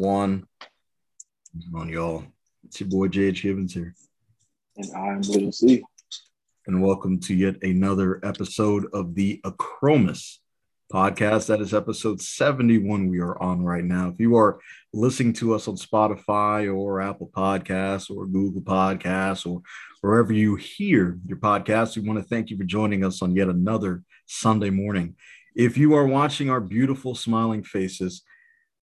one. Come on, y'all. It's your boy JH Gibbons here. And I'm Little C. And welcome to yet another episode of the Acromus podcast. That is episode 71 we are on right now. If you are listening to us on Spotify or Apple Podcasts or Google Podcasts or wherever you hear your podcast, we want to thank you for joining us on yet another Sunday morning. If you are watching our beautiful smiling faces,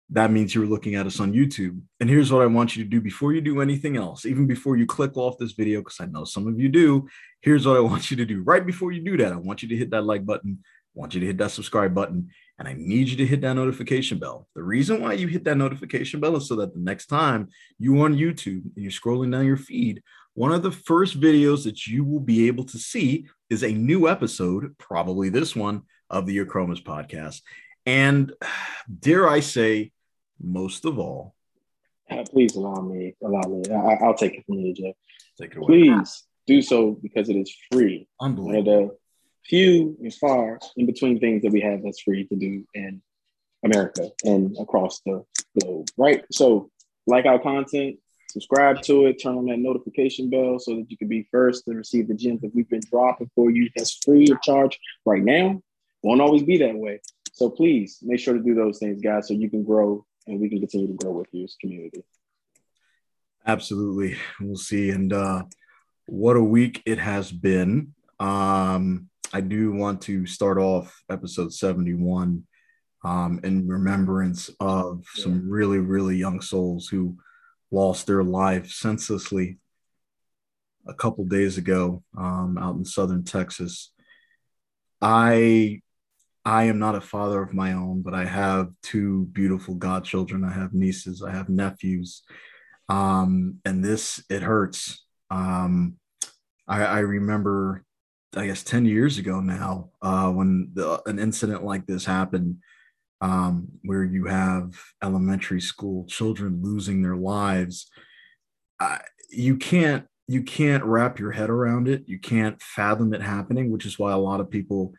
that means you're looking at us on YouTube. And here's what I want you to do before you do anything else, even before you click off this video, because I know some of you do. Here's what I want you to do. Right before you do that, I want you to hit that like button. I want you to hit that subscribe button. And I need you to hit that notification bell. The reason why you hit that notification bell is so that the next time you on YouTube and you're scrolling down your feed, one of the first videos that you will be able to see is a new episode, probably this one, of the Acromus podcast. And dare I say, most of all, uh, please allow me, allow me. I, will take it from you, Jeff. Take it away. Please do so because it is free. Unbelievable. One of the few and far in between things that we have that's free to do in America and across the globe, right? So, like our content, subscribe to it, turn on that notification bell so that you can be first to receive the gems that we've been dropping for you. That's free of charge right now. Won't always be that way. So please make sure to do those things, guys, so you can grow and we can continue to grow with you as community. Absolutely. We'll see. And uh, what a week it has been. Um, I do want to start off episode 71 um, in remembrance of yeah. some really, really young souls who lost their life senselessly a couple days ago um, out in southern Texas. I I am not a father of my own, but I have two beautiful godchildren. I have nieces, I have nephews. Um, and this, it hurts. Um, I, I, remember, I guess, 10 years ago now, uh, when the, an incident like this happened, um, where you have elementary school children losing their lives. I, you can't you can't wrap your head around it. You can't fathom it happening, which is why a lot of people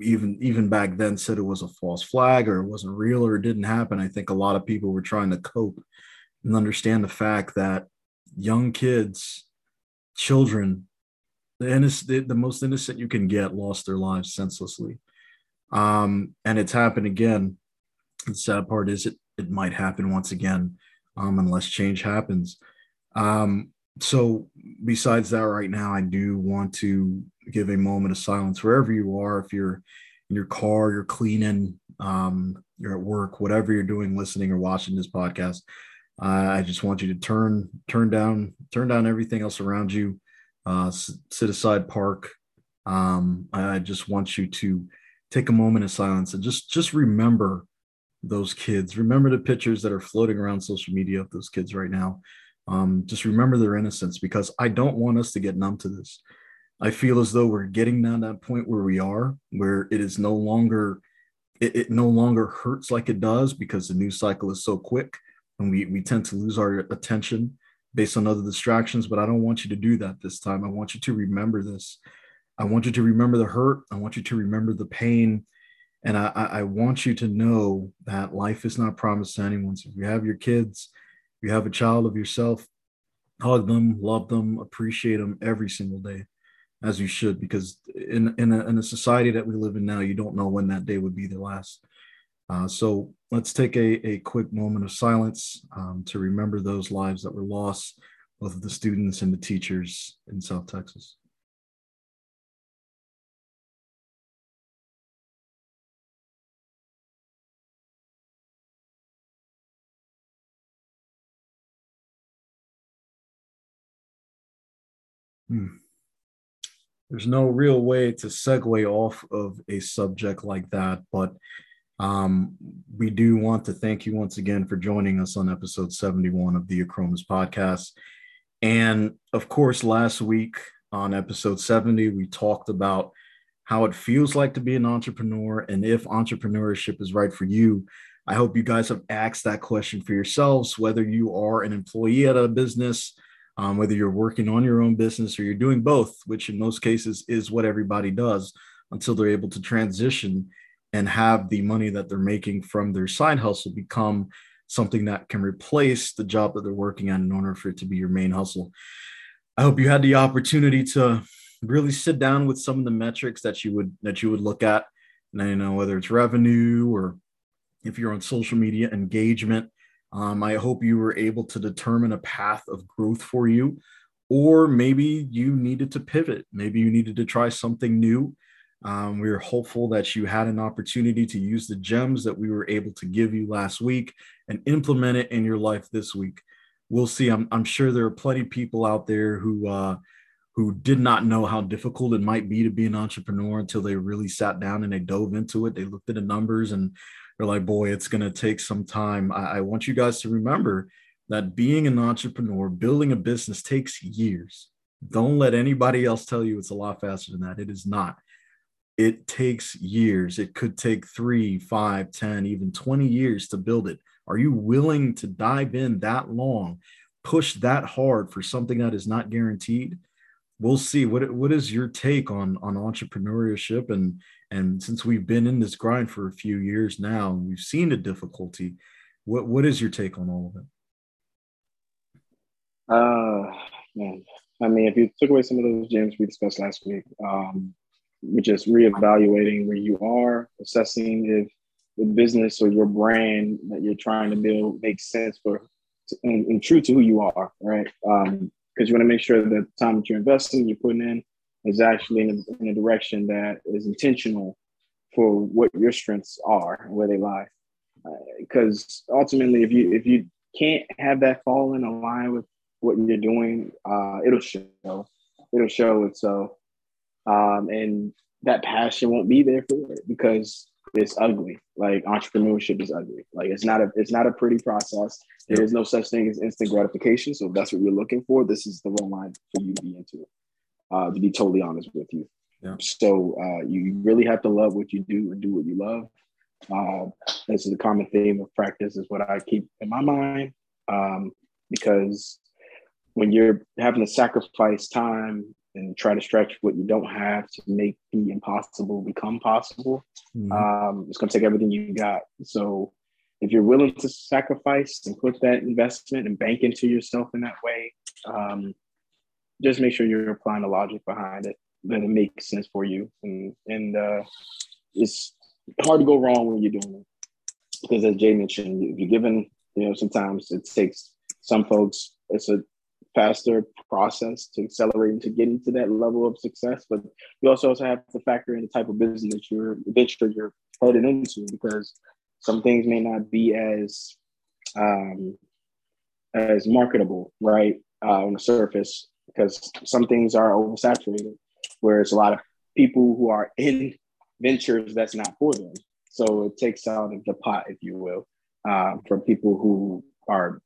even even back then said it was a false flag or it wasn't real or it didn't happen. I think a lot of people were trying to cope and understand the fact that young kids children the, innocent, the most innocent you can get lost their lives senselessly. Um, and it's happened again. The sad part is it it might happen once again um, unless change happens. Um, so besides that right now i do want to give a moment of silence wherever you are. If you're in your car you're cleaning um, you're at work whatever you're doing listening or watching this podcast uh, i just want you to turn turn down turn down everything else around you. Uh, sit aside park. Um, i just want you to take a moment of silence and just just remember those kids. Remember the pictures that are floating around social media of those kids right now um, just remember their innocence because I don't want us to get numb to this. I feel as though we're getting down to that point where we are, where it is no longer, it, it no longer hurts like it does because the news cycle is so quick and we, we tend to lose our attention based on other distractions. But I don't want you to do that this time. I want you to remember this. I want you to remember the hurt. I want you to remember the pain. And I, I want you to know that life is not promised to anyone. So if you have your kids, you have a child of yourself, hug them, love them, appreciate them every single day, as you should, because in in a, in a society that we live in now, you don't know when that day would be the last. Uh, so let's take a, a quick moment of silence um, to remember those lives that were lost, both of the students and the teachers in South Texas. Hmm. There's no real way to segue off of a subject like that, but um, we do want to thank you once again for joining us on episode 71 of the Acromus podcast. And of course, last week on episode 70, we talked about how it feels like to be an entrepreneur and if entrepreneurship is right for you. I hope you guys have asked that question for yourselves, whether you are an employee at a business, um, whether you're working on your own business or you're doing both, which in most cases is what everybody does until they're able to transition and have the money that they're making from their side hustle become something that can replace the job that they're working on in order for it to be your main hustle. I hope you had the opportunity to really sit down with some of the metrics that you would that you would look at. And you know whether it's revenue or if you're on social media engagement. Um, I hope you were able to determine a path of growth for you, or maybe you needed to pivot. Maybe you needed to try something new. Um, we are hopeful that you had an opportunity to use the gems that we were able to give you last week and implement it in your life this week. We'll see. I'm, I'm sure there are plenty of people out there who uh, who did not know how difficult it might be to be an entrepreneur until they really sat down and they dove into it. They looked at the numbers and they're like, boy, it's going to take some time. I, I want you guys to remember that being an entrepreneur, building a business takes years. Don't let anybody else tell you it's a lot faster than that. It is not. It takes years. It could take three, five, ten, even 20 years to build it. Are you willing to dive in that long, push that hard for something that is not guaranteed? we'll see what what is your take on on entrepreneurship and and since we've been in this grind for a few years now and we've seen the difficulty what what is your take on all of it? Uh man i mean if you took away some of those gems we discussed last week um we're just reevaluating where you are assessing if the business or your brand that you're trying to build makes sense for and, and true to who you are right? Um because you want to make sure that the time that you're investing, you're putting in, is actually in a, in a direction that is intentional for what your strengths are and where they lie. Because uh, ultimately, if you if you can't have that fall in line with what you're doing, uh, it'll show. It'll show itself, um, and that passion won't be there for it because it's ugly. Like entrepreneurship is ugly. Like it's not a it's not a pretty process. There is no such thing as instant gratification. So if that's what you're looking for, this is the wrong line for you to be into. Uh, to be totally honest with you. Yeah. So uh, you really have to love what you do and do what you love. Uh, this is a common theme of practice, is what I keep in my mind. Um, because when you're having to sacrifice time and try to stretch what you don't have to make the impossible become possible. Mm-hmm. Um, it's going to take everything you got. So if you're willing to sacrifice and put that investment and bank into yourself in that way, um, just make sure you're applying the logic behind it, that it makes sense for you. And, and uh, it's hard to go wrong when you're doing it. Because as Jay mentioned, if you're given, you know, sometimes it takes some folks, it's a faster process to accelerate to getting to that level of success. But you also also have to factor in the type of business that you're venture you're headed into because some things may not be as um, as marketable, right, uh, on the surface because some things are oversaturated. Whereas a lot of people who are in ventures, that's not for them. So it takes out of the pot, if you will, uh, for people who are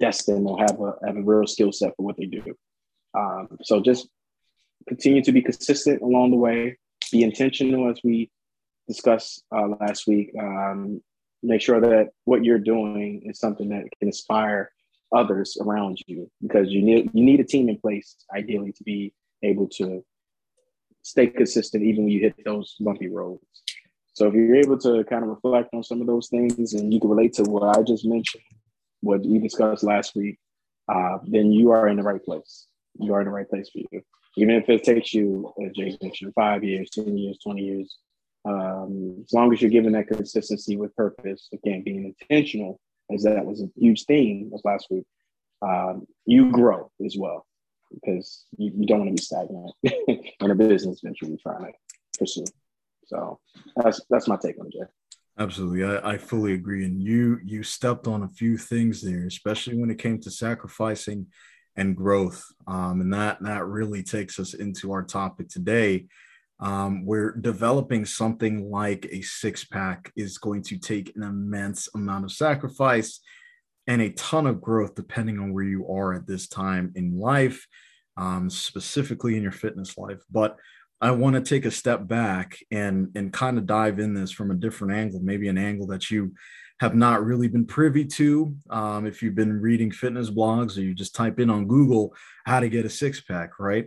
destined or have a have a real skill set for what they do. Um, so just continue to be consistent along the way. Be intentional as we discussed uh, last week. Um, make sure that what you're doing is something that can inspire others around you because you need you need a team in place ideally to be able to stay consistent even when you hit those bumpy roads. So if you're able to kind of reflect on some of those things and you can relate to what I just mentioned, what we discussed last week, uh, then you are in the right place. You are in the right place for you. Even if it takes you, as Jay mentioned, five years, 10 years, 20 years, um, as long as you're given that consistency with purpose, again, being intentional, as that was a huge theme of last week, um, you grow as well because you, you don't want to be stagnant in a business venture you're trying to pursue. So that's that's my take on it, Jay. Absolutely, I, I fully agree. And you you stepped on a few things there, especially when it came to sacrificing and growth. Um, and that that really takes us into our topic today. Um, where developing something like a six pack is going to take an immense amount of sacrifice and a ton of growth, depending on where you are at this time in life, um, specifically in your fitness life. But I want to take a step back and and kind of dive in this from a different angle, maybe an angle that you have not really been privy to. Um, if you've been reading fitness blogs or you just type in on Google how to get a six pack, right?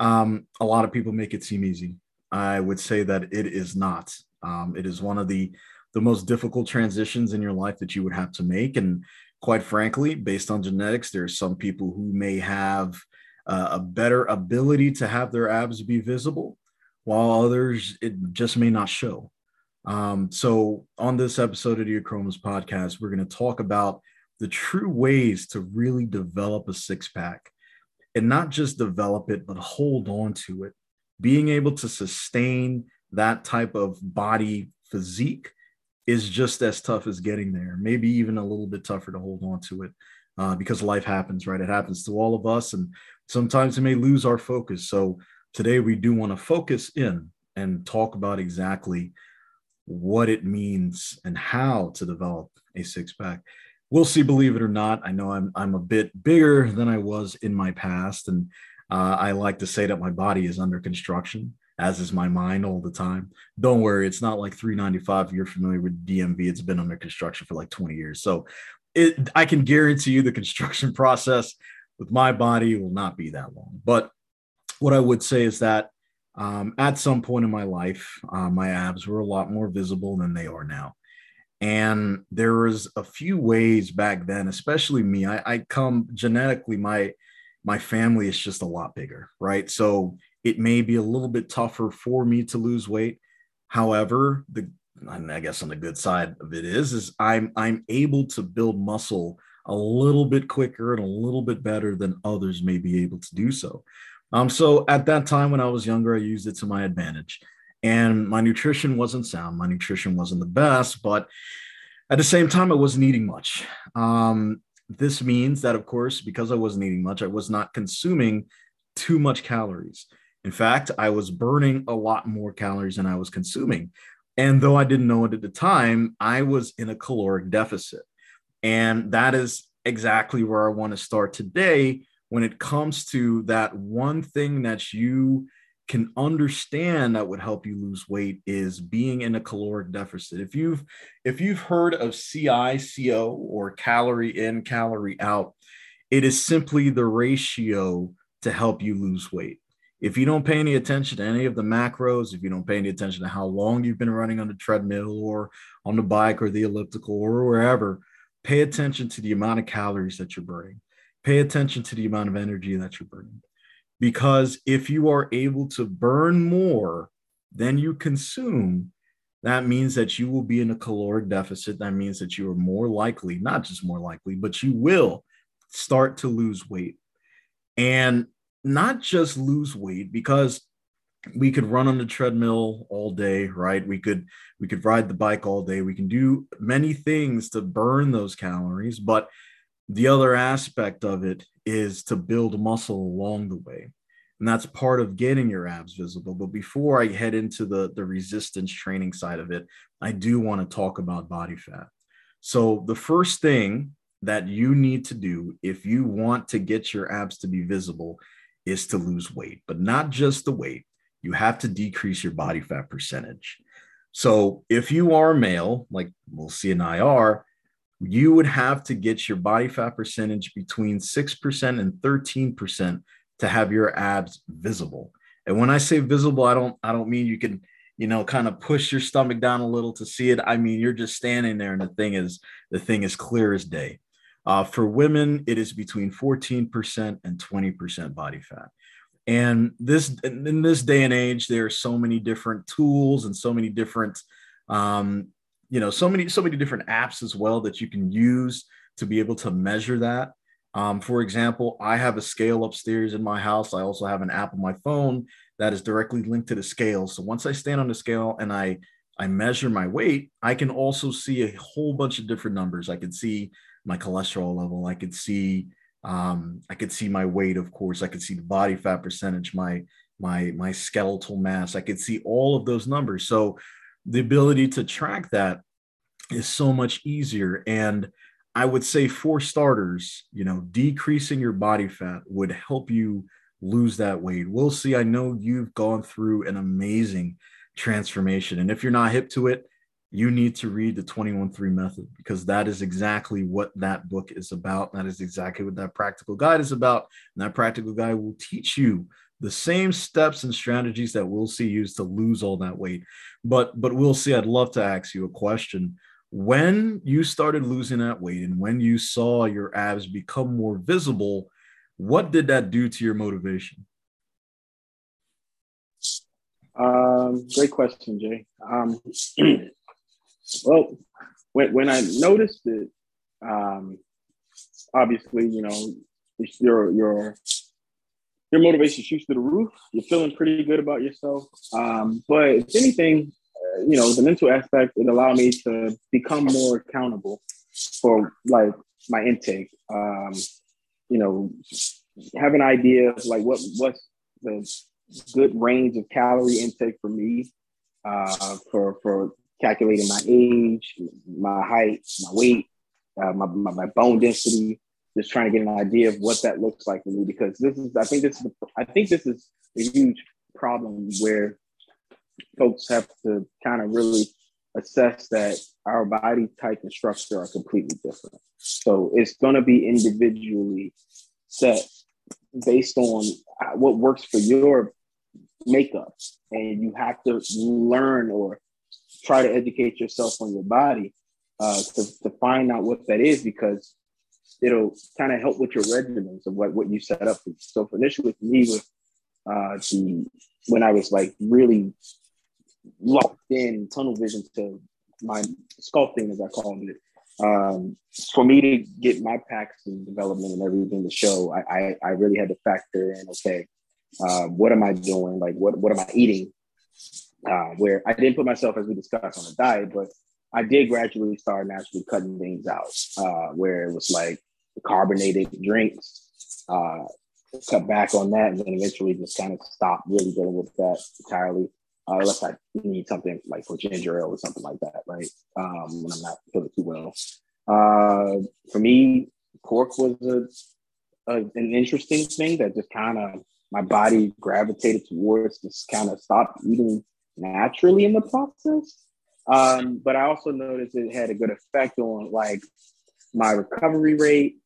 Um, a lot of people make it seem easy. I would say that it is not. Um, it is one of the the most difficult transitions in your life that you would have to make. And quite frankly, based on genetics, there are some people who may have uh, a better ability to have their abs be visible, while others it just may not show. Um, so, on this episode of the Achromas podcast, we're going to talk about the true ways to really develop a six pack and not just develop it, but hold on to it. Being able to sustain that type of body physique is just as tough as getting there, maybe even a little bit tougher to hold on to it uh, because life happens, right? It happens to all of us. And sometimes we may lose our focus. So today we do want to focus in and talk about exactly what it means and how to develop a six pack. We'll see, believe it or not. I know I'm, I'm a bit bigger than I was in my past. And uh, I like to say that my body is under construction as is my mind all the time. Don't worry, it's not like 395. If you're familiar with DMV, it's been under construction for like 20 years. So it, I can guarantee you the construction process with my body will not be that long. But what I would say is that um, at some point in my life, uh, my abs were a lot more visible than they are now. And there was a few ways back then, especially me. I, I come genetically, my my family is just a lot bigger, right? So it may be a little bit tougher for me to lose weight. However, the I guess on the good side of it is is I'm I'm able to build muscle a little bit quicker and a little bit better than others may be able to do so. Um, so at that time when I was younger, I used it to my advantage. And my nutrition wasn't sound. My nutrition wasn't the best, but at the same time, I wasn't eating much. Um, this means that, of course, because I wasn't eating much, I was not consuming too much calories. In fact, I was burning a lot more calories than I was consuming. And though I didn't know it at the time, I was in a caloric deficit. And that is exactly where I want to start today when it comes to that one thing that you can understand that would help you lose weight is being in a caloric deficit. If you've if you've heard of CICO or calorie in calorie out, it is simply the ratio to help you lose weight if you don't pay any attention to any of the macros, if you don't pay any attention to how long you've been running on the treadmill or on the bike or the elliptical or wherever, pay attention to the amount of calories that you're burning. Pay attention to the amount of energy that you're burning. Because if you are able to burn more than you consume, that means that you will be in a caloric deficit. That means that you are more likely, not just more likely, but you will start to lose weight. And not just lose weight because we could run on the treadmill all day right we could we could ride the bike all day we can do many things to burn those calories but the other aspect of it is to build muscle along the way and that's part of getting your abs visible but before i head into the the resistance training side of it i do want to talk about body fat so the first thing that you need to do if you want to get your abs to be visible is to lose weight, but not just the weight. You have to decrease your body fat percentage. So if you are male, like we'll see in IR, you would have to get your body fat percentage between 6% and 13% to have your abs visible. And when I say visible, I don't I don't mean you can, you know, kind of push your stomach down a little to see it. I mean you're just standing there and the thing is the thing is clear as day. Uh, for women, it is between 14% and 20% body fat. And this in this day and age, there are so many different tools and so many different, um, you know, so many so many different apps as well that you can use to be able to measure that. Um, for example, I have a scale upstairs in my house. I also have an app on my phone that is directly linked to the scale. So once I stand on the scale and I I measure my weight, I can also see a whole bunch of different numbers. I can see my cholesterol level. I could see um, I could see my weight, of course. I could see the body fat percentage, my my my skeletal mass. I could see all of those numbers. So the ability to track that is so much easier. And I would say for starters, you know, decreasing your body fat would help you lose that weight. We'll see. I know you've gone through an amazing transformation. And if you're not hip to it, you need to read the 21 3 method because that is exactly what that book is about. That is exactly what that practical guide is about. And that practical guide will teach you the same steps and strategies that we'll see used to lose all that weight. But but we'll see. I'd love to ask you a question. When you started losing that weight and when you saw your abs become more visible, what did that do to your motivation? Um, great question, Jay. Um, well, when, when I noticed it, um, obviously, you know, your your your motivation shoots to the roof. You're feeling pretty good about yourself. Um, but if anything, uh, you know, the mental aspect it allowed me to become more accountable for like my intake. Um, you know, have an idea of like what what's the good range of calorie intake for me uh, for for calculating my age, my height, my weight, uh, my, my, my bone density, just trying to get an idea of what that looks like for me because this is I think this is the, I think this is a huge problem where folks have to kind of really assess that our body type and structure are completely different. So it's going to be individually set based on what works for your makeup, and you have to learn or try to educate yourself on your body uh, to, to find out what that is because it'll kind of help with your regimens of what, what you set up. For. So initially for me with uh, the when I was like really locked in tunnel vision to my sculpting as I called it. Um, for me to get my packs and development and everything to show, I, I, I really had to factor in, okay, uh, what am I doing? Like, what, what am I eating? Uh, where I didn't put myself, as we discussed, on a diet, but I did gradually start naturally cutting things out, uh, where it was like carbonated drinks, uh, cut back on that, and then eventually just kind of stopped really dealing with that entirely. Uh, unless I need something like for ginger ale or something like that, right? Um, when I'm not feeling too well. Uh, for me, pork was a, a, an interesting thing that just kind of my body gravitated towards, just kind of stopped eating naturally in the process. Um, but I also noticed it had a good effect on like my recovery rate,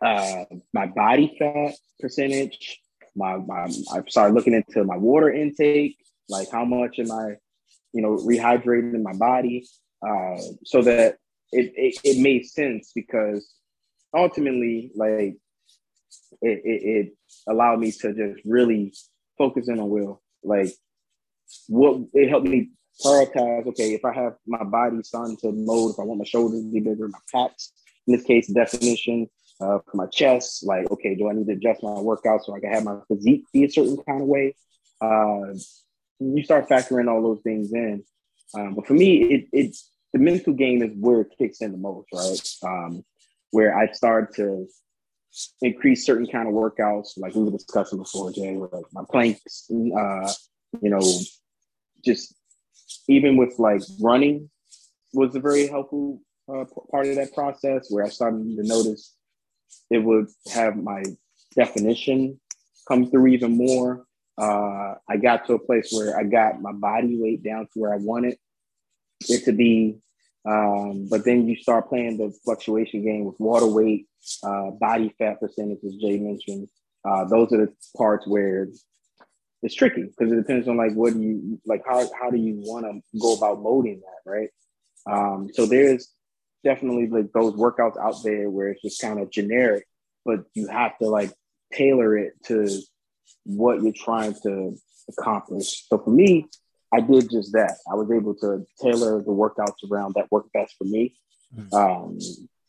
uh, my body fat percentage. My, my I started looking into my water intake, like how much am I, you know, rehydrating my body, uh, so that it, it, it made sense because ultimately, like it, it, it allowed me to just really focus in on will, like what it helped me prioritize. Okay, if I have my body starting to mold, if I want my shoulders to be bigger, my pecs, in this case, definition uh, for my chest, like okay, do I need to adjust my workout so I can have my physique be a certain kind of way? Uh, you start factoring all those things in. Um, but for me, it, it the mental game is where it kicks in the most, right? Um, where I start to increase certain kind of workouts, like we were discussing before, Jay, like my planks, uh, you know, just even with like running was a very helpful uh, part of that process where I started to notice it would have my definition come through even more. Uh, I got to a place where I got my body weight down to where I wanted it to be. Um, but then you start playing the fluctuation game with water weight, uh, body fat percentage, as Jay mentioned. Uh, those are the parts where it's tricky because it depends on like what do you like how how do you want to go about loading that, right? Um, so there's definitely like those workouts out there where it's just kind of generic, but you have to like tailor it to what you're trying to accomplish. So for me, I did just that. I was able to tailor the workouts around that work best for me. Mm-hmm. Um,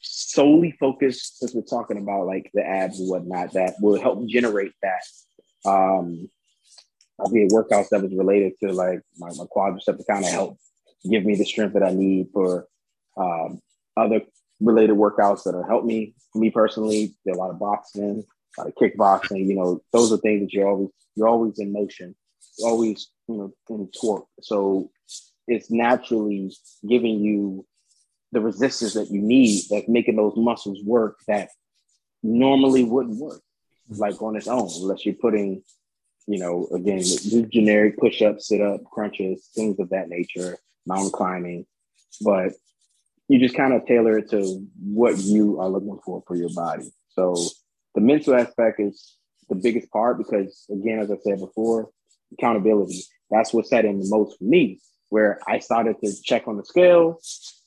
solely focused, since we're talking about like the abs and whatnot, that will help generate that. Um, I'll be workouts that was related to like my, my quadricep to kind of help give me the strength that I need for um, other related workouts that will help me. Me personally, are a lot of boxing, a lot of kickboxing. You know, those are things that you're always you're always in motion, you're always you know in torque. So it's naturally giving you the resistance that you need, that's making those muscles work that normally wouldn't work, like on its own, unless you're putting you know, again, just generic push ups, sit up, crunches, things of that nature, mountain climbing. But you just kind of tailor it to what you are looking for for your body. So the mental aspect is the biggest part because again, as I said before, accountability. That's what set in the most for me, where I started to check on the scale.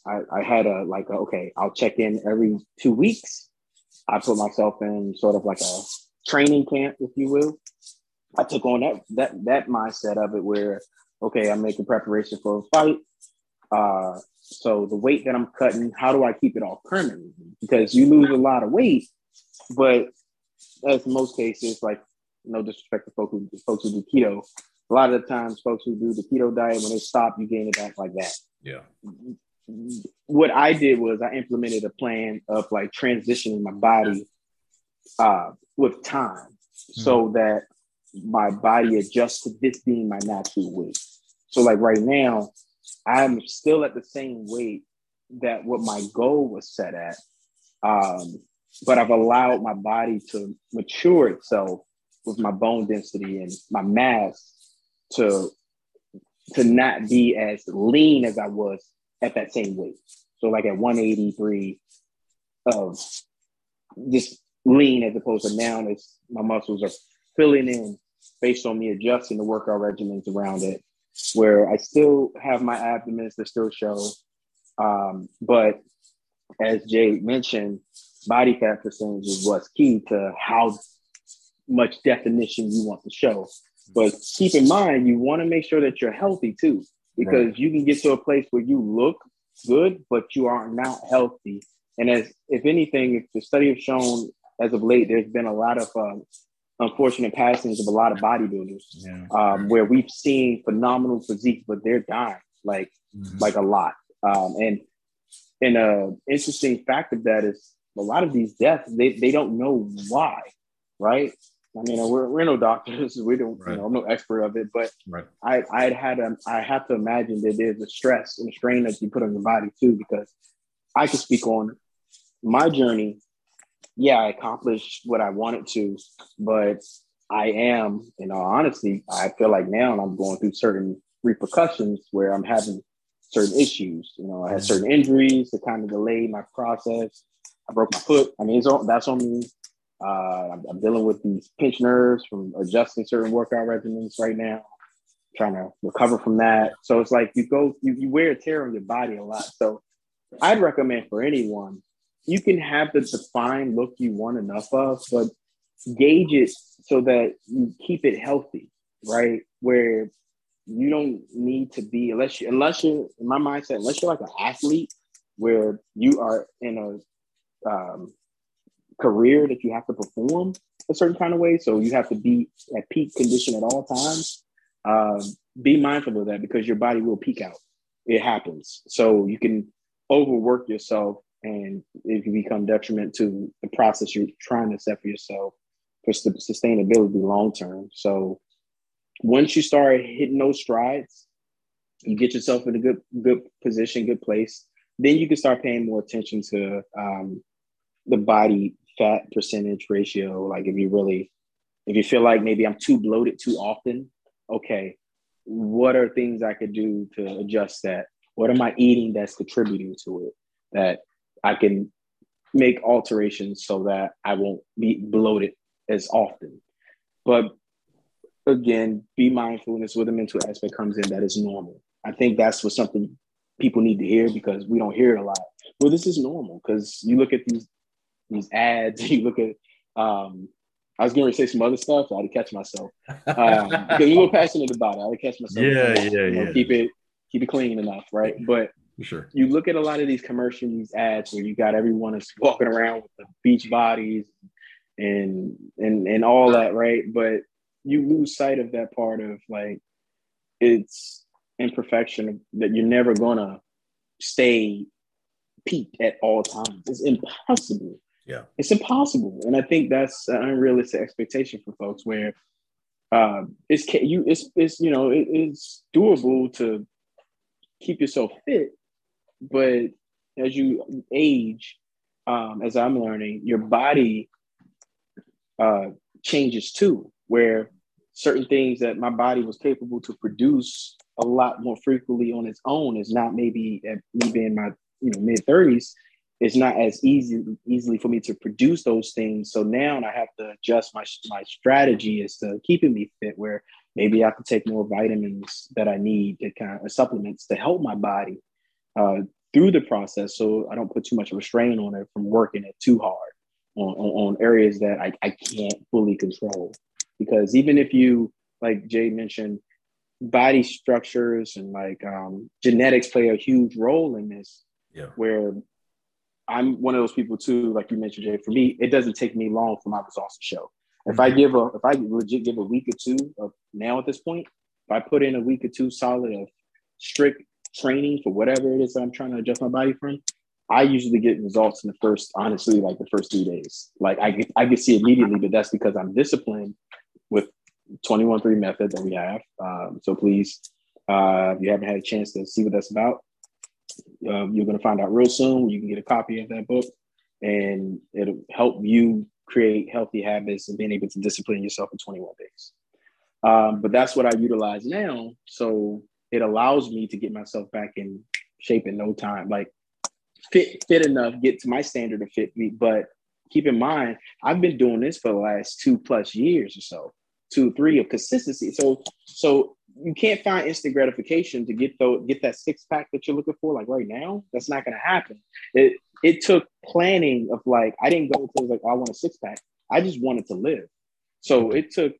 I, I had a like a, okay, I'll check in every two weeks. I put myself in sort of like a training camp, if you will. I took on that that that mindset of it where okay, I'm making preparation for a fight. Uh, so the weight that I'm cutting, how do I keep it off permanently? Because you lose a lot of weight, but as most cases, like no disrespect to folks who, folks who do keto, a lot of the times folks who do the keto diet, when they stop, you gain it back like that. Yeah. What I did was I implemented a plan of like transitioning my body uh, with time mm-hmm. so that my body adjusts to this being my natural weight. So like right now, I'm still at the same weight that what my goal was set at. Um, but I've allowed my body to mature itself with my bone density and my mass to to not be as lean as I was at that same weight. So like at 183 of just lean as opposed to now it's my muscles are filling in based on me adjusting the workout regimens around it where I still have my abdomens that still show. Um, but as Jay mentioned, body fat percentage is what's key to how much definition you want to show. But keep in mind, you want to make sure that you're healthy too, because right. you can get to a place where you look good, but you are not healthy. And as if anything, if the study has shown as of late, there's been a lot of um, unfortunate passings of a lot of bodybuilders, yeah. um, where we've seen phenomenal physique, but they're dying like mm-hmm. like a lot. Um, and and a interesting fact of that is a lot of these deaths they, they don't know why, right? I mean, we're, we're no doctors. We don't, right. you know, I'm no expert of it, but right. I, I had, a, I have to imagine that there's a stress and a strain that you put on your body too, because I can speak on my journey yeah, I accomplished what I wanted to, but I am, in all honesty, I feel like now I'm going through certain repercussions where I'm having certain issues. You know, I had mm-hmm. certain injuries that kind of delayed my process. I broke my foot. I mean, it's all, that's on me. Uh, I'm, I'm, dealing with these pinch nerves from adjusting certain workout regimens right now, trying to recover from that. So it's like you go, you, you wear a tear on your body a lot. So I'd recommend for anyone you can have the defined look you want enough of, but gauge it so that you keep it healthy, right? Where you don't need to be unless you unless you're in my mindset, unless you're like an athlete where you are in a um, career that you have to perform a certain kind of way. So you have to be at peak condition at all times. Um, be mindful of that because your body will peak out. It happens. So you can overwork yourself and it can become detriment to the process you're trying to set for yourself for sustainability long term. So once you start hitting those strides, you get yourself in a good good position, good place. Then you can start paying more attention to um, the body fat percentage ratio. Like if you really, if you feel like maybe I'm too bloated too often, okay, what are things I could do to adjust that? What am I eating that's contributing to it? That I can make alterations so that I won't be bloated as often. But again, be mindful, and this where the mental aspect comes in that is normal. I think that's what something people need to hear because we don't hear it a lot. Well, this is normal because you look at these these ads, you look at um I was going to say some other stuff, so I had to catch myself. Um, because little passionate about it. I had to catch myself. Yeah, yeah, you know, yeah. Keep it keep it clean enough, right? But sure. You look at a lot of these commercials, these ads where you got everyone is walking around with the beach bodies and and and all that, right? But you lose sight of that part of like it's imperfection that you're never gonna stay peak at all times. It's impossible. Yeah, it's impossible, and I think that's an unrealistic expectation for folks. Where uh, it's you, it's it's you know it, it's doable to keep yourself fit, but as you age, um, as I'm learning, your body uh, changes too, where certain things that my body was capable to produce a lot more frequently on its own is not maybe at me my you know mid 30s it's not as easy easily for me to produce those things. So now I have to adjust my my strategy as to keeping me fit. Where maybe I have to take more vitamins that I need to kind of supplements to help my body uh, through the process, so I don't put too much of a strain on it from working it too hard on, on, on areas that I, I can't fully control. Because even if you, like Jay mentioned, body structures and like um, genetics play a huge role in this. Yeah. Where I'm one of those people too, like you mentioned, Jay. For me, it doesn't take me long for my results to show. If I mm-hmm. give a, if I legit give a week or two of now at this point, if I put in a week or two solid of strict training for whatever it is that I'm trying to adjust my body from, I usually get results in the first, honestly, like the first three days. Like I get, I can see immediately, but that's because I'm disciplined with 21-3 method that we have. Um, so please, uh, if you haven't had a chance to see what that's about, uh, you're going to find out real soon. You can get a copy of that book, and it'll help you create healthy habits and being able to discipline yourself in 21 days. Um, but that's what I utilize now. So it allows me to get myself back in shape in no time. Like fit fit enough, get to my standard of fit me. But keep in mind, I've been doing this for the last two plus years or so, two, three of consistency. So so you can't find instant gratification to get the get that six pack that you're looking for. Like right now, that's not gonna happen. It it took planning of like I didn't go to like oh, I want a six pack. I just wanted to live. So it took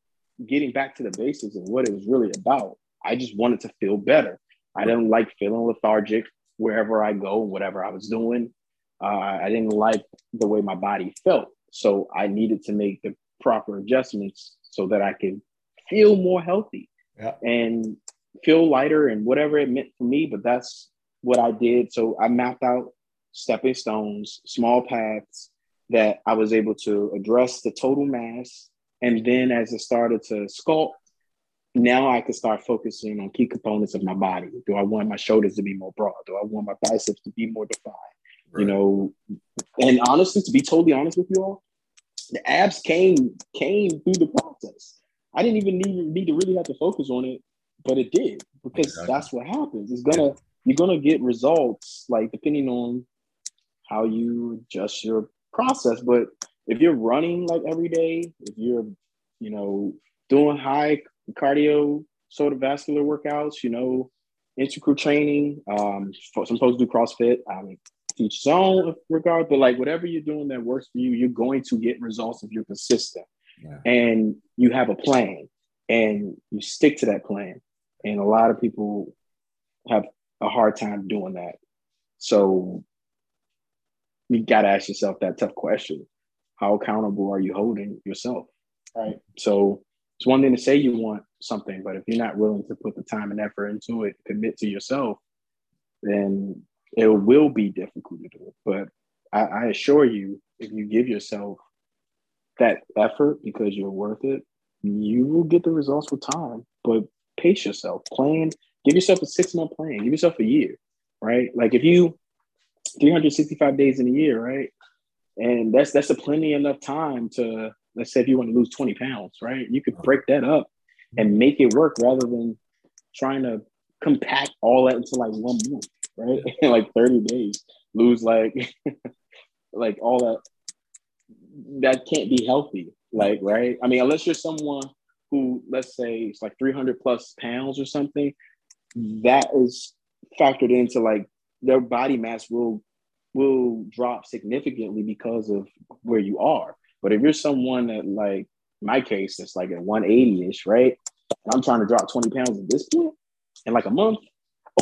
getting back to the basics and what it was really about. I just wanted to feel better. I didn't like feeling lethargic wherever I go, whatever I was doing. Uh, I didn't like the way my body felt. So I needed to make the proper adjustments so that I could feel more healthy yeah. and feel lighter and whatever it meant for me. But that's what I did. So I mapped out stepping stones, small paths that I was able to address the total mass. And then as it started to sculpt, now I can start focusing on key components of my body. Do I want my shoulders to be more broad? Do I want my biceps to be more defined? Right. You know, and honestly, to be totally honest with you all, the abs came came through the process. I didn't even need, need to really have to focus on it, but it did because exactly. that's what happens. It's gonna you're gonna get results like depending on how you adjust your process. But if you're running like every day, if you're you know doing high cardio sort of vascular workouts, you know, integral training. Um, some supposed to do CrossFit. I mean, teach zone regard, but like whatever you're doing that works for you, you're going to get results if you're consistent yeah. and you have a plan and you stick to that plan. And a lot of people have a hard time doing that. So you got to ask yourself that tough question. How accountable are you holding yourself? Right. So it's one thing to say you want something, but if you're not willing to put the time and effort into it, commit to yourself, then it will be difficult to do it. But I, I assure you, if you give yourself that effort because you're worth it, you will get the results with time. But pace yourself, plan, give yourself a six month plan, give yourself a year, right? Like if you 365 days in a year, right? And that's that's a plenty enough time to let's say if you want to lose 20 pounds, right? You could break that up mm-hmm. and make it work rather than trying to compact all that into like one month, right? In like 30 days, lose like like all that that can't be healthy. Like, right? I mean, unless you're someone who, let's say, it's like 300 plus pounds or something, that is factored into like their body mass will will drop significantly because of where you are. But if you're someone that like my case, that's like at 180-ish, right? And I'm trying to drop 20 pounds at this point in like a month.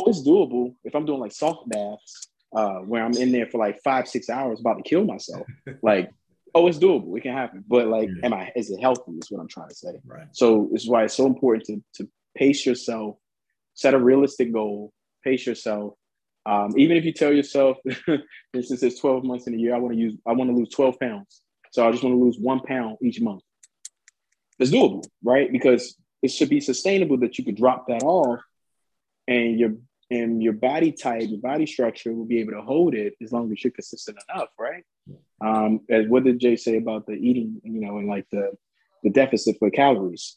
Oh, it's doable if I'm doing like soft baths, uh, where I'm in there for like five, six hours about to kill myself. like, oh, it's doable. It can happen. But like, yeah. am I is it healthy? Is what I'm trying to say. Right. So this is why it's so important to to pace yourself, set a realistic goal, pace yourself. Um, even if you tell yourself, since it's 12 months in a year, I want to use, I want to lose 12 pounds. So I just want to lose one pound each month. It's doable, right? Because it should be sustainable that you could drop that off and your and your body type, your body structure will be able to hold it as long as you're consistent enough, right? Um, as what did Jay say about the eating, you know, and like the the deficit for calories?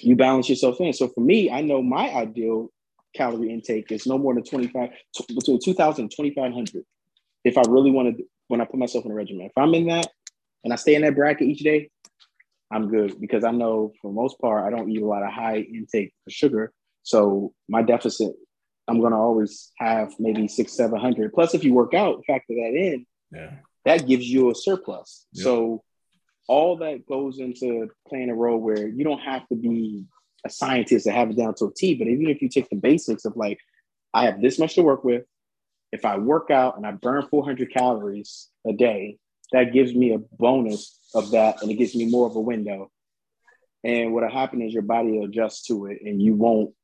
You balance yourself in. So for me, I know my ideal calorie intake is no more than 25 between 2000 and 2500 if I really want to, when I put myself in a regimen, if I'm in that and I stay in that bracket each day, I'm good because I know for most part I don't eat a lot of high intake of sugar. So my deficit, I'm gonna always have maybe six, seven hundred. Plus, if you work out, factor that in, yeah, that gives you a surplus. Yep. So all that goes into playing a role where you don't have to be a scientist to have it down to a T. But even if you take the basics of like, I have this much to work with. If I work out and I burn 400 calories a day, that gives me a bonus of that and it gives me more of a window. And what'll happen is your body will adjust to it and you won't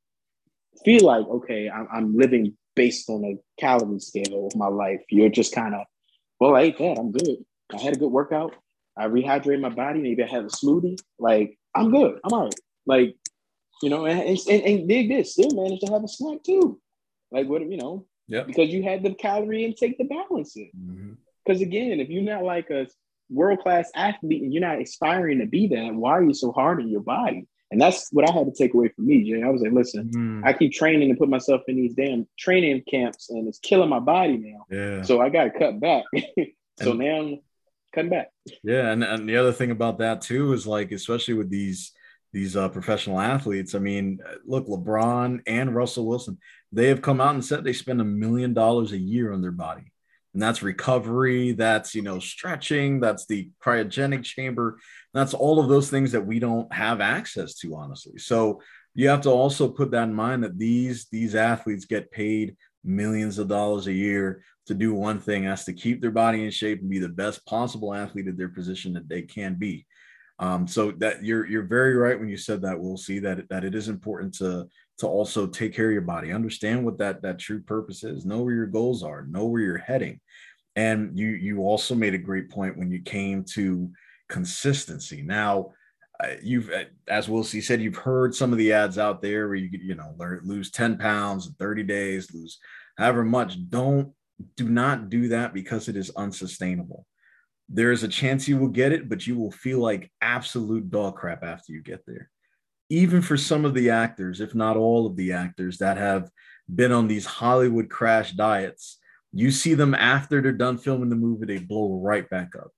feel like, okay, I'm, I'm living based on a calorie scale of my life. You're just kind of, well, I ate that. I'm good. I had a good workout. I rehydrated my body. Maybe I had a smoothie. Like, I'm good. I'm all right. Like, you know, and, and, and dig this, still managed to have a snack too. Like, what, you know, yeah, because you had the calorie intake to balance it. Mm-hmm. Because again, if you're not like a world class athlete and you're not aspiring to be that, why are you so hard on your body? And that's what I had to take away from me, Jay. I was like, listen, mm. I keep training and put myself in these damn training camps and it's killing my body now. Yeah. So I got to cut back. so and, now I'm cutting back. Yeah. And, and the other thing about that too is like, especially with these, these uh, professional athletes. I mean, look, LeBron and Russell Wilson, they have come out and said they spend a million dollars a year on their body and that's recovery that's you know stretching that's the cryogenic chamber that's all of those things that we don't have access to honestly. So you have to also put that in mind that these these athletes get paid millions of dollars a year to do one thing that's to keep their body in shape and be the best possible athlete at their position that they can be. Um, so that you're you're very right when you said that we'll see that that it is important to to also take care of your body. Understand what that that true purpose is. Know where your goals are. Know where you're heading. And you you also made a great point when you came to consistency. Now uh, you've uh, as will said you've heard some of the ads out there where you you know lose 10 pounds in 30 days lose however much. Don't do not do that because it is unsustainable. There is a chance you will get it but you will feel like absolute dog crap after you get there even for some of the actors, if not all of the actors that have been on these Hollywood crash diets, you see them after they're done filming the movie, they blow right back up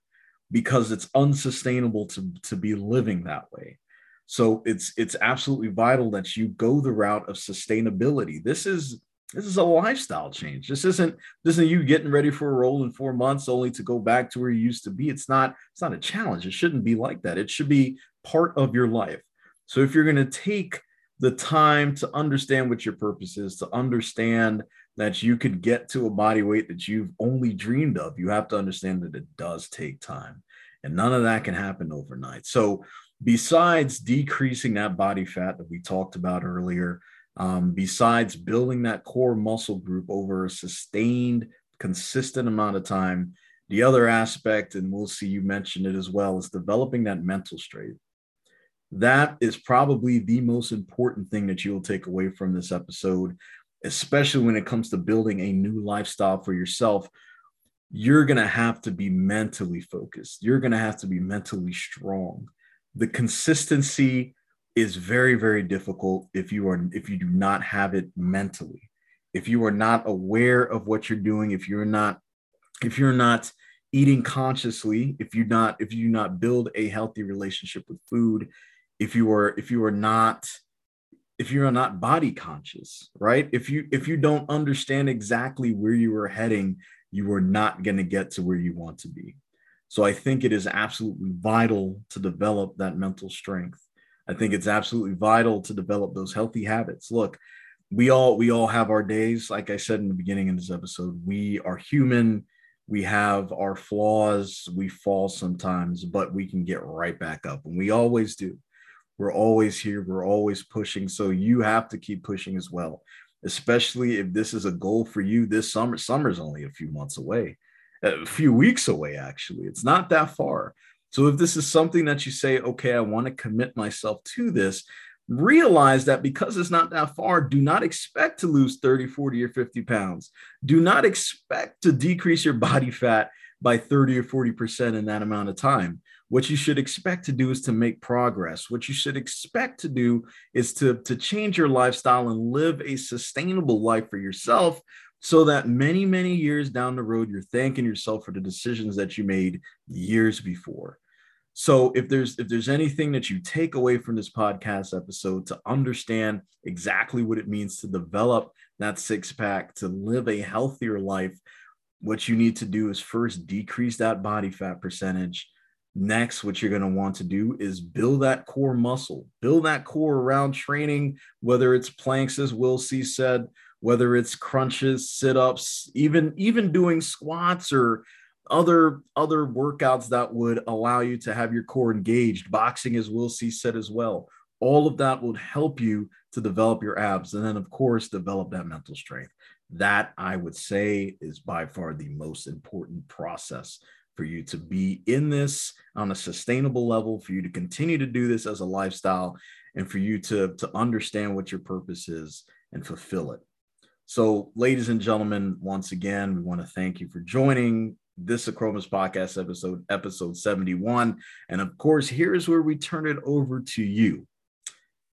because it's unsustainable to, to be living that way. So it's it's absolutely vital that you go the route of sustainability. This is this is a lifestyle change. This isn't this isn't you getting ready for a role in four months only to go back to where you used to be. It's not it's not a challenge. It shouldn't be like that. It should be part of your life. So if you're going to take the time to understand what your purpose is, to understand that you could get to a body weight that you've only dreamed of, you have to understand that it does take time. And none of that can happen overnight. So, besides decreasing that body fat that we talked about earlier, um, besides building that core muscle group over a sustained, consistent amount of time, the other aspect, and Will C you mention it as well, is developing that mental strength that is probably the most important thing that you'll take away from this episode, especially when it comes to building a new lifestyle for yourself. You're going to have to be mentally focused. You're going to have to be mentally strong. The consistency is very very difficult if you are if you do not have it mentally. If you are not aware of what you're doing, if you're not if you're not eating consciously, if you not if you not build a healthy relationship with food, if you are if you are not if you are not body conscious right? If you if you don't understand exactly where you are heading you are not going to get to where you want to be. So i think it is absolutely vital to develop that mental strength. I think it's absolutely vital to develop those healthy habits. Look we all we all have our days. Like i said in the beginning of this episode we are human. We have our flaws. We fall sometimes but we can get right back up and we always do we're always here. We're always pushing. So you have to keep pushing as well, especially if this is a goal for you this summer. Summer's only a few months away, a few weeks away, actually. It's not that far. So if this is something that you say, okay, I want to commit myself to this, realize that because it's not that far, do not expect to lose 30, 40, or 50 pounds. Do not expect to decrease your body fat by 30 or 40% in that amount of time. What you should expect to do is to make progress. What you should expect to do is to, to change your lifestyle and live a sustainable life for yourself, so that many, many years down the road, you're thanking yourself for the decisions that you made years before. So if there's if there's anything that you take away from this podcast episode to understand exactly what it means to develop that six pack, to live a healthier life, what you need to do is first decrease that body fat percentage. Next, what you're going to want to do is build that core muscle, build that core around training, whether it's planks, as Will C said, whether it's crunches, sit-ups, even even doing squats or other other workouts that would allow you to have your core engaged boxing as Will C said as well all of that would help you to develop your abs and then of course develop that mental strength that i would say is by far the most important process for you to be in this on a sustainable level for you to continue to do this as a lifestyle and for you to to understand what your purpose is and fulfill it so ladies and gentlemen once again we want to thank you for joining this Achromous podcast episode, episode 71. And of course, here's where we turn it over to you.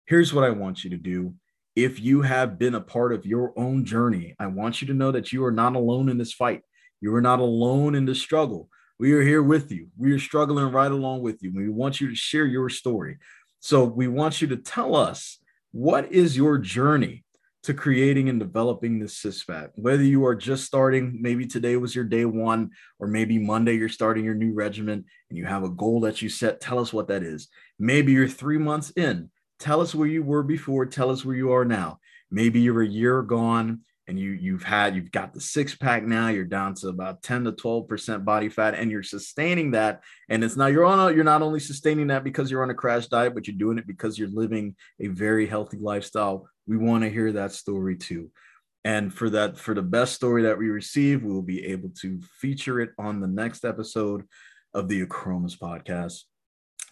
Here's what I want you to do. If you have been a part of your own journey, I want you to know that you are not alone in this fight. You are not alone in the struggle. We are here with you. We are struggling right along with you. We want you to share your story. So we want you to tell us what is your journey? to creating and developing this six pack. Whether you are just starting, maybe today was your day one, or maybe Monday you're starting your new regiment and you have a goal that you set, tell us what that is. Maybe you're three months in, tell us where you were before, tell us where you are now. Maybe you're a year gone and you you've had you've got the six pack now you're down to about 10 to 12 percent body fat and you're sustaining that. And it's now you're on a, you're not only sustaining that because you're on a crash diet but you're doing it because you're living a very healthy lifestyle. We want to hear that story too. And for that for the best story that we receive we will be able to feature it on the next episode of the Achromous podcast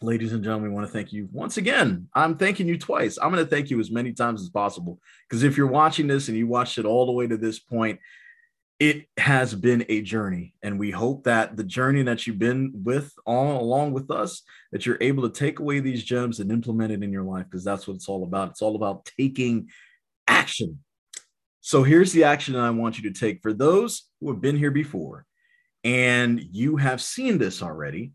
ladies and gentlemen, we want to thank you once again. I'm thanking you twice. I'm going to thank you as many times as possible because if you're watching this and you watched it all the way to this point, it has been a journey. And we hope that the journey that you've been with all along with us, that you're able to take away these gems and implement it in your life because that's what it's all about. It's all about taking action. So here's the action that I want you to take for those who have been here before and you have seen this already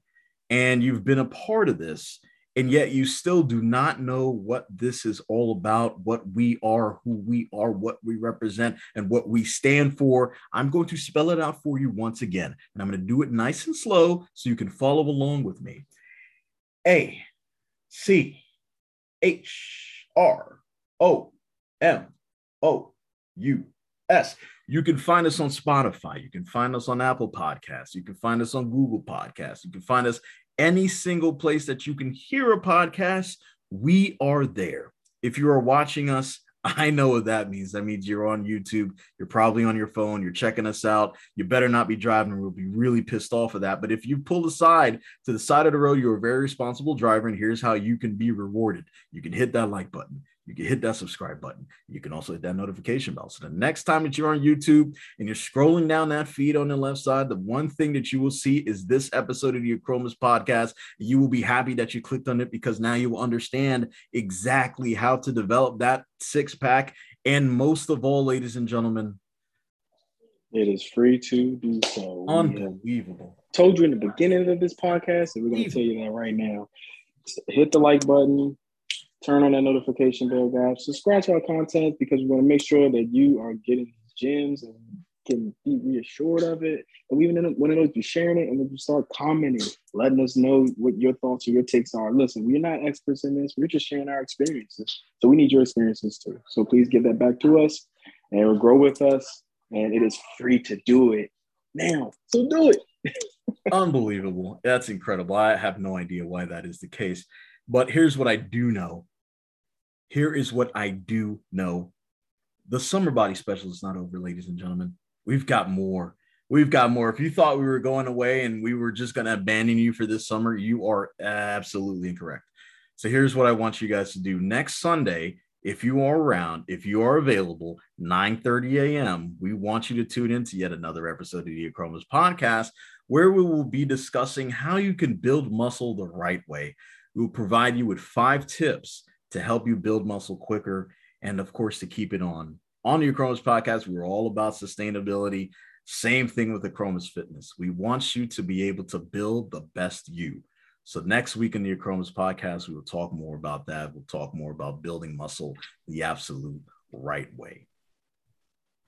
and you've been a part of this and yet you still do not know what this is all about, what we are, who we are, what we represent, and what we stand for. I'm going to spell it out for you once again, and I'm going to do it nice and slow so you can follow along with me. A C H R O M O U S. You can find us on Spotify. You can find us on Apple Podcasts. You can find us on Google Podcasts. You can find us any single place that you can hear a podcast. We are there. If you are watching us, I know what that means. That means you're on YouTube. You're probably on your phone. You're checking us out. You better not be driving. We'll be really pissed off of that. But if you pull aside to the side of the road, you're a very responsible driver. And here's how you can be rewarded you can hit that like button you can hit that subscribe button. You can also hit that notification bell. So the next time that you're on YouTube and you're scrolling down that feed on the left side, the one thing that you will see is this episode of the Achromous podcast. You will be happy that you clicked on it because now you will understand exactly how to develop that six pack. And most of all, ladies and gentlemen, it is free to do so. Unbelievable. Told you in the beginning of this podcast, and we're going to tell you that right now. Hit the like button, turn on that notification bell, guys. Subscribe to our content because we want to make sure that you are getting gems and can be reassured of it. And we even want to know if you're sharing it and when you start commenting, letting us know what your thoughts or your takes are. Listen, we're not experts in this. We're just sharing our experiences. So we need your experiences too. So please give that back to us and grow with us. And it is free to do it now. So do it. Unbelievable. That's incredible. I have no idea why that is the case. But here's what I do know here is what I do know. The summer body special is not over, ladies and gentlemen. We've got more. We've got more. If you thought we were going away and we were just going to abandon you for this summer, you are absolutely incorrect. So here's what I want you guys to do. Next Sunday, if you are around, if you are available, 9:30 a.m., we want you to tune in to yet another episode of the Achromous podcast, where we will be discussing how you can build muscle the right way. We will provide you with five tips to help you build muscle quicker and of course to keep it on on your Chromas podcast, we're all about sustainability. Same thing with the Chromas Fitness. We want you to be able to build the best you. So next week in the Chromas podcast, we will talk more about that. We'll talk more about building muscle the absolute right way.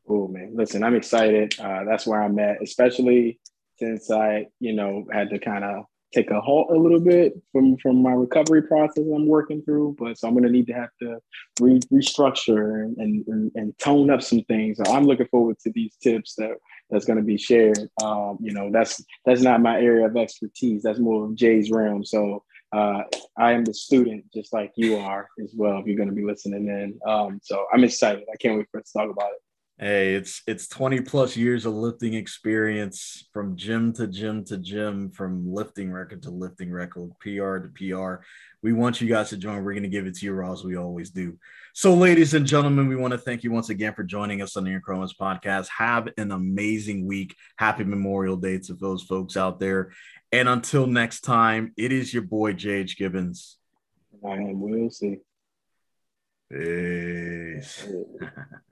Oh man, listen, I'm excited. Uh, that's where I'm at, especially since I, you know, had to kind of take a halt a little bit from from my recovery process I'm working through. But so I'm to need to have to re- restructure and, and and tone up some things. So I'm looking forward to these tips that that's to be shared. Um, you know, that's that's not my area of expertise. That's more of Jay's realm. So uh, I am the student, just like you are as well. If you're to be listening in, um, so I'm excited. I can't wait for us to talk about it. Hey, it's it's 20 plus years of lifting experience from gym to gym to gym, from lifting record to lifting record, PR to PR. We want you guys to join. We're going to give it to you raw as we always do. So, ladies and gentlemen, we want to thank you once again for joining us on the Chromas podcast. Have an amazing week. Happy Memorial Day to those folks out there. And until next time, it is your boy JH Gibbons. I am Will C. Peace.